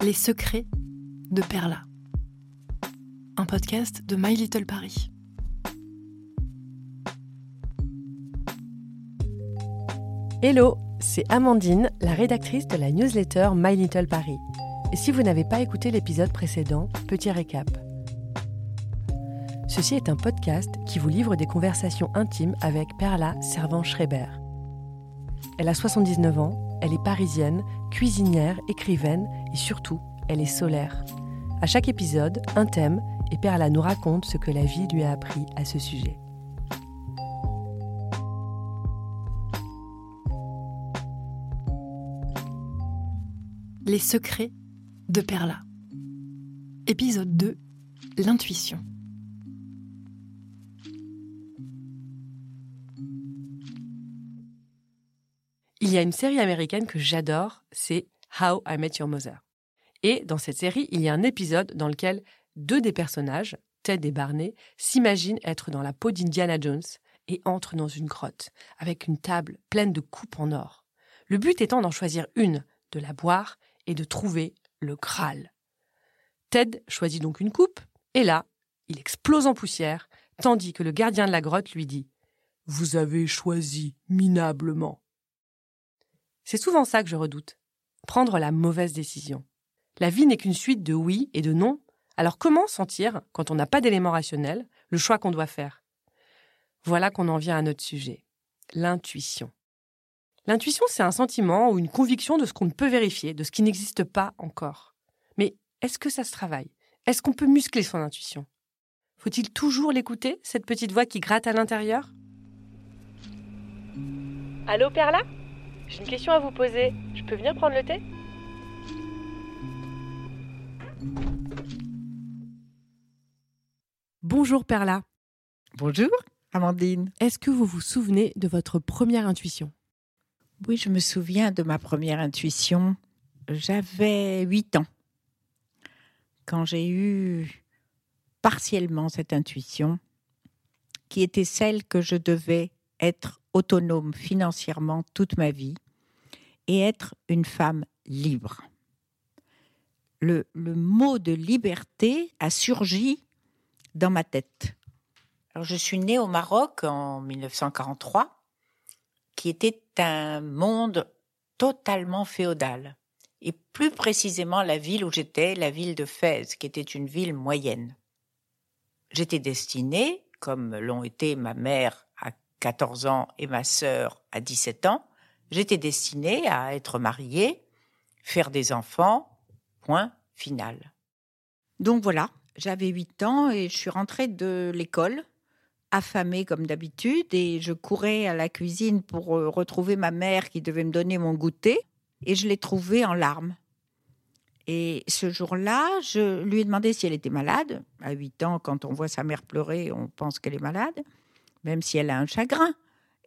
Les secrets de Perla. Un podcast de My Little Paris. Hello, c'est Amandine, la rédactrice de la newsletter My Little Paris. Et si vous n'avez pas écouté l'épisode précédent, petit récap. Ceci est un podcast qui vous livre des conversations intimes avec Perla Servan-Schreiber. Elle a 79 ans, elle est parisienne, cuisinière, écrivaine et surtout, elle est solaire. À chaque épisode, un thème et Perla nous raconte ce que la vie lui a appris à ce sujet. Les secrets de Perla. Épisode 2. L'intuition. Il y a une série américaine que j'adore, c'est How I Met Your Mother. Et dans cette série, il y a un épisode dans lequel deux des personnages, Ted et Barney, s'imaginent être dans la peau d'Indiana Jones et entrent dans une grotte avec une table pleine de coupes en or. Le but étant d'en choisir une, de la boire et de trouver le Graal. Ted choisit donc une coupe, et là, il explose en poussière, tandis que le gardien de la grotte lui dit Vous avez choisi minablement. C'est souvent ça que je redoute. Prendre la mauvaise décision. La vie n'est qu'une suite de oui et de non, alors comment sentir, quand on n'a pas d'éléments rationnels, le choix qu'on doit faire? Voilà qu'on en vient à notre sujet. L'intuition. L'intuition, c'est un sentiment ou une conviction de ce qu'on ne peut vérifier, de ce qui n'existe pas encore. Mais est-ce que ça se travaille? Est-ce qu'on peut muscler son intuition? Faut-il toujours l'écouter, cette petite voix qui gratte à l'intérieur? Allô, Perla? J'ai une question à vous poser. Je peux venir prendre le thé? Bonjour Perla. Bonjour, Amandine. Est-ce que vous vous souvenez de votre première intuition? Oui, je me souviens de ma première intuition. J'avais 8 ans quand j'ai eu partiellement cette intuition qui était celle que je devais être autonome financièrement toute ma vie et être une femme libre. Le, mot de liberté a surgi dans ma tête. Alors, je suis née au Maroc en 1943, qui était un monde totalement féodal. Et plus précisément la ville où j'étais, la ville de Fès, qui était une ville moyenne. J'étais destinée, comme l'ont été ma mère 14 ans et ma sœur à 17 ans, j'étais destinée à être mariée, faire des enfants, point final. Donc voilà, j'avais 8 ans et je suis rentrée de l'école, affamée comme d'habitude, et je courais à la cuisine pour euh, retrouver ma mère qui devait me donner mon goûter, et je l'ai trouvée en larmes. Et ce jour-là, je lui ai demandé si elle était malade. À 8 ans, quand on voit sa mère pleurer, on pense qu'elle est malade, même si elle a un chagrin.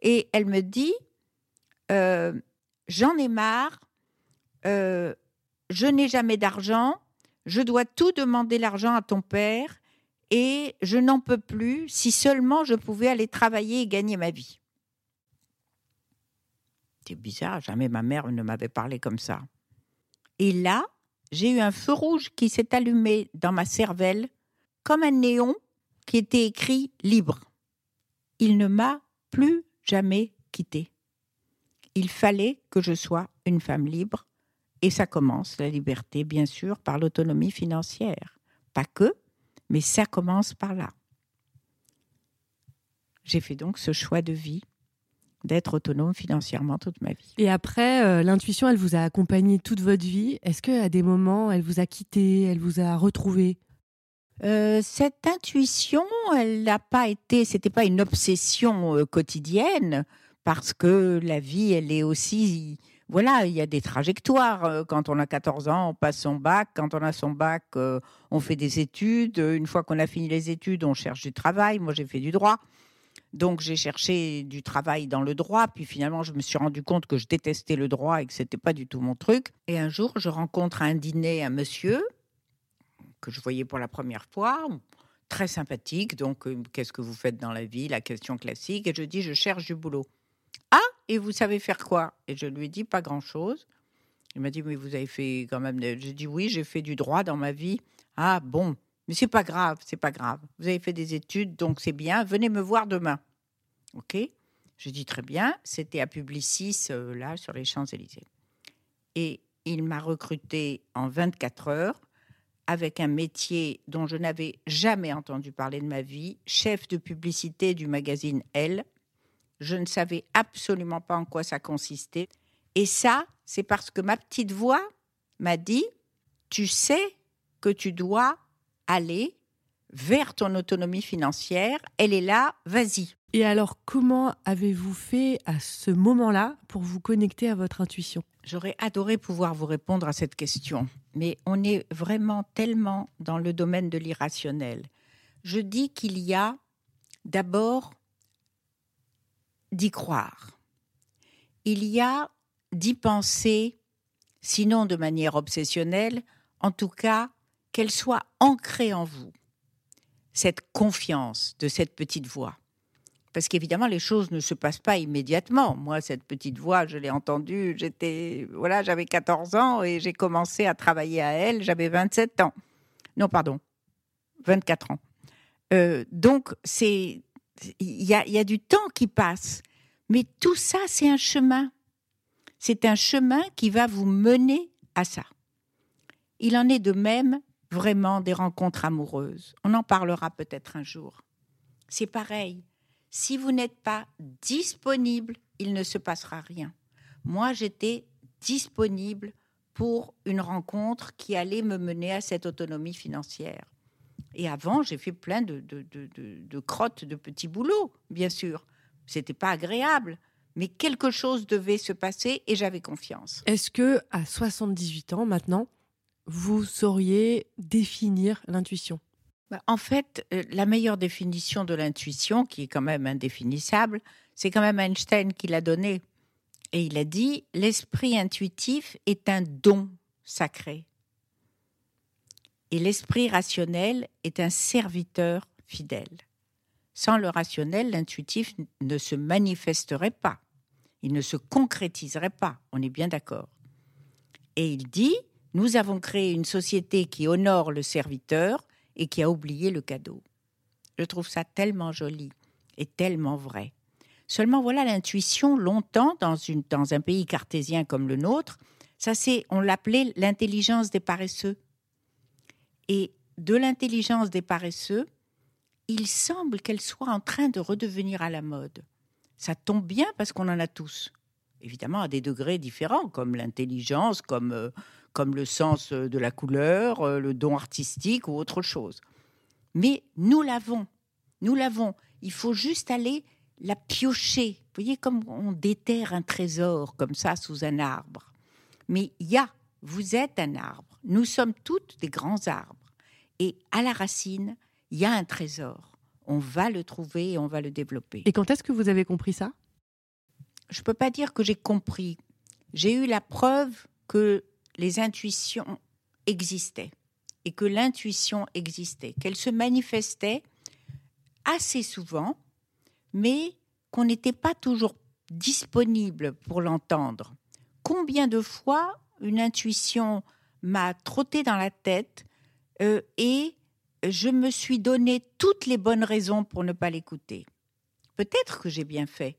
Et elle me dit, euh, j'en ai marre, euh, je n'ai jamais d'argent, je dois tout demander l'argent à ton père et je n'en peux plus si seulement je pouvais aller travailler et gagner ma vie. C'est bizarre, jamais ma mère ne m'avait parlé comme ça. Et là, j'ai eu un feu rouge qui s'est allumé dans ma cervelle comme un néon qui était écrit libre. Il ne m'a plus jamais quitté. Il fallait que je sois une femme libre et ça commence, la liberté, bien sûr, par l'autonomie financière. Pas que, mais ça commence par là. J'ai fait donc ce choix de vie d'être autonome financièrement toute ma vie. Et après, euh, l'intuition, elle vous a accompagné toute votre vie. Est-ce qu'à des moments, elle vous a quitté, elle vous a retrouvé? Euh, Cette intuition, elle n'a pas été, c'était pas une obsession euh, quotidienne, parce que la vie, elle est aussi voilà, il y a des trajectoires. Euh, quand on a 14 ans, on passe son bac. Quand on a son bac, on fait des études. Une fois qu'on a fini les études, on cherche du travail. Moi, j'ai fait du droit. Donc, j'ai cherché du travail dans le droit. Puis finalement, je me suis rendu compte que je détestais le droit et que ce n'était pas du tout mon truc. Et un jour, je rencontre à un dîner un monsieur que je voyais pour la première fois, très sympathique. Donc, euh, qu'est-ce que vous faites dans la vie La question classique. Et je dis, je cherche du boulot. Ah, et vous savez faire quoi? Et je lui dis pas grand-chose. Il m'a dit, mais vous avez fait quand même. J'ai dit, oui, j'ai fait du droit dans ma vie. Ah bon, mais c'est pas grave, c'est pas grave. Vous avez fait des études, donc c'est bien. Venez me voir demain. OK Je dis très bien. C'était à Publicis, euh, là, sur les Champs-Élysées. Et il m'a recruté en 24 heures avec un métier dont je n'avais jamais entendu parler de ma vie, chef de publicité du magazine Elle. Je ne savais absolument pas en quoi ça consistait. Et ça, c'est parce que ma petite voix m'a dit, tu sais que tu dois aller vers ton autonomie financière, elle est là, vas-y. Et alors, comment avez-vous fait à ce moment-là pour vous connecter à votre intuition? J'aurais adoré pouvoir vous répondre à cette question, mais on est vraiment tellement dans le domaine de l'irrationnel. Je dis qu'il y a d'abord d'y croire. Il y a d'y penser, sinon de manière obsessionnelle, en tout cas qu'elle soit ancrée en vous, cette confiance de cette petite voix. Parce qu'évidemment, les choses ne se passent pas immédiatement. Moi, cette petite voix, je l'ai entendue, j'étais, voilà, j'avais 14 ans et j'ai commencé à travailler à elle, j'avais 27 ans. Non, pardon, 24 ans. Euh, donc, c'est, il y a, y a du temps qui passe. Mais tout ça, c'est un chemin. C'est un chemin qui va vous mener à ça. Il en est de même vraiment des rencontres amoureuses. On en parlera peut-être un jour. C'est pareil. Si vous n'êtes pas disponible, il ne se passera rien. Moi, j'étais disponible pour une rencontre qui allait me mener à cette autonomie financière. Et avant, j'ai fait plein de, de, de, de, crottes, de petits boulots, bien sûr. C'était pas agréable, mais quelque chose devait se passer et j'avais confiance. Est-ce que à 78 ans maintenant, vous sauriez définir l'intuition? En fait, euh, la meilleure définition de l'intuition, qui est quand même indéfinissable, c'est quand même Einstein qui l'a donnée. Et il a dit, l'esprit intuitif est un don sacré. Et l'esprit rationnel est un serviteur fidèle. Sans le rationnel, l'intuitif ne se manifesterait pas. Il ne se concrétiserait pas. On est bien d'accord. Et il dit, nous avons créé une société qui honore le serviteur et qui a oublié le cadeau. Je trouve ça tellement joli et tellement vrai. Seulement voilà l'intuition longtemps dans, un pays cartésien comme le nôtre, ça c'est on l'appelait l'intelligence des paresseux. Et de l'intelligence des paresseux, il semble qu'elle soit en train de redevenir à la mode. Ça tombe bien parce qu'on en a tous. Évidemment à des degrés différents, comme l'intelligence, comme euh, comme le sens euh, de la couleur, euh, le don artistique ou autre chose. Mais nous l'avons, nous l'avons. Il faut juste aller la piocher. Vous voyez comme on déterre un trésor comme ça sous un arbre. Mais il y a, vous êtes un arbre. Nous sommes toutes des grands arbres. Et à la racine, il y a un trésor. On va le trouver et on va le développer. Et quand est-ce que vous avez compris ça? Je ne peux pas dire que j'ai compris. J'ai eu la preuve que les intuitions existaient et que l'intuition existait, qu'elle se manifestait assez souvent, mais qu'on n'était pas toujours disponible pour l'entendre. Combien de fois une intuition m'a trotté dans la tête euh, et je me suis donné toutes les bonnes raisons pour ne pas l'écouter. Peut-être que j'ai bien fait,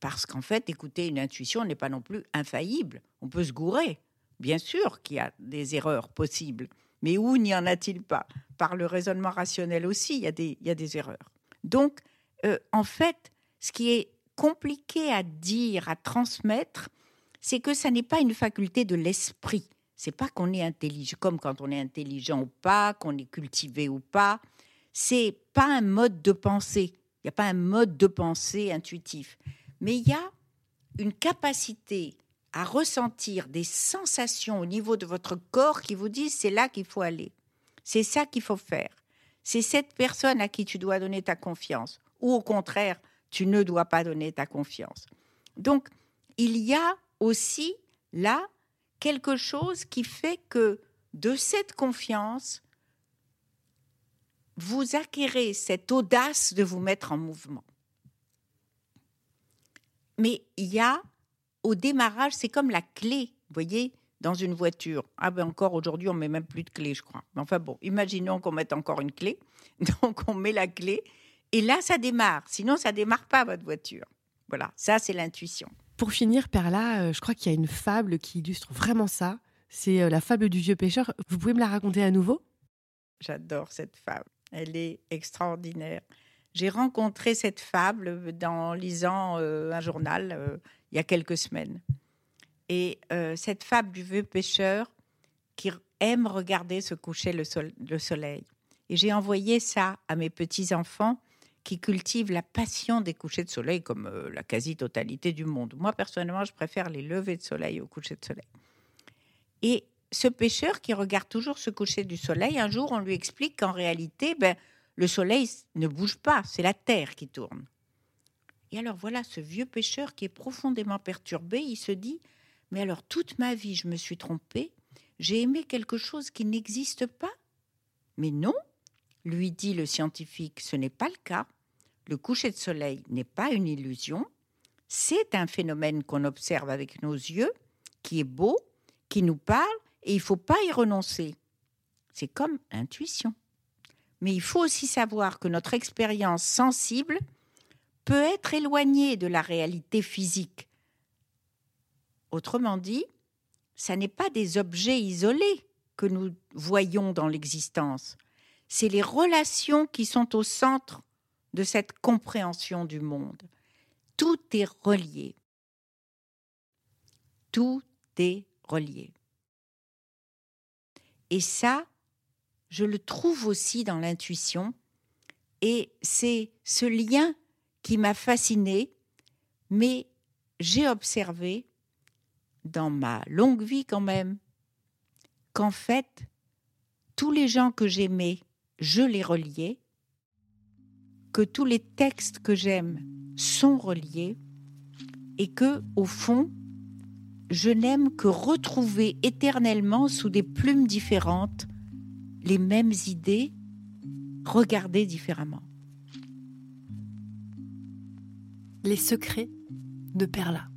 parce qu'en fait, écouter une intuition n'est pas non plus infaillible. On peut se gourer. Bien sûr qu'il y a des erreurs possibles, mais où n'y en a-t-il pas? Par le raisonnement rationnel aussi, il y a des, il y a des erreurs. Donc, euh, en fait, ce qui est compliqué à dire, à transmettre, c'est que ça n'est pas une faculté de l'esprit. C'est pas qu'on est intelligent, comme quand on est intelligent ou pas, qu'on est cultivé ou pas. C'est pas un mode de pensée. Il n'y a pas un mode de pensée intuitif. Mais il y a une capacité à ressentir des sensations au niveau de votre corps qui vous disent c'est là qu'il faut aller. C'est ça qu'il faut faire. C'est cette personne à qui tu dois donner ta confiance. Ou au contraire, tu ne dois pas donner ta confiance. Donc, il y a aussi là quelque chose qui fait que de cette confiance, vous acquérez cette audace de vous mettre en mouvement. Mais il y a au démarrage, c'est comme la clé, vous voyez, dans une voiture. Ah ben encore aujourd'hui, on met même plus de clé, je crois. Mais enfin bon, imaginons qu'on mette encore une clé. Donc on met la clé et là ça démarre. Sinon ça démarre pas votre voiture. Voilà, ça c'est l'intuition. Pour finir, Perla, euh, je crois qu'il y a une fable qui illustre vraiment ça. C'est euh, la fable du vieux pêcheur. Vous pouvez me la raconter à nouveau? J'adore cette fable. Elle est extraordinaire. J'ai rencontré cette fable en lisant euh, un journal il y a quelques semaines. Et cette fable du vieux pêcheur qui aime regarder se coucher le, le soleil. Et j'ai envoyé ça à mes petits-enfants qui cultivent la passion des couchers de soleil comme euh, la quasi-totalité du monde. Moi, personnellement, je préfère les levées de soleil aux couchers de soleil. Et ce pêcheur qui regarde toujours ce coucher du soleil, un jour, on lui explique qu'en réalité, ben, le soleil ne bouge pas, c'est la terre qui tourne. Et alors voilà, ce vieux pêcheur qui est profondément perturbé, il se dit, mais alors toute ma vie, je me suis trompé, j'ai aimé quelque chose qui n'existe pas Mais non, lui dit le scientifique, ce n'est pas le cas. Le coucher de soleil n'est pas une illusion. C'est un phénomène qu'on observe avec nos yeux, qui est beau, qui nous parle, et il ne faut pas y renoncer. C'est comme l'intuition. Mais il faut aussi savoir que notre expérience sensible peut être éloignée de la réalité physique. Autrement dit, ce n'est pas des objets isolés que nous voyons dans l'existence, c'est les relations qui sont au centre de cette compréhension du monde. Tout est relié. Tout est relié. Et ça, je le trouve aussi dans l'intuition, et c'est ce lien qui m'a fasciné, mais j'ai observé dans ma longue vie quand même qu'en fait, tous les gens que j'aimais je les reliais, que tous les textes que j'aime sont reliés et que, au fond, je n'aime que retrouver éternellement sous des plumes différentes les mêmes idées regardées différemment. Les secrets de Perla.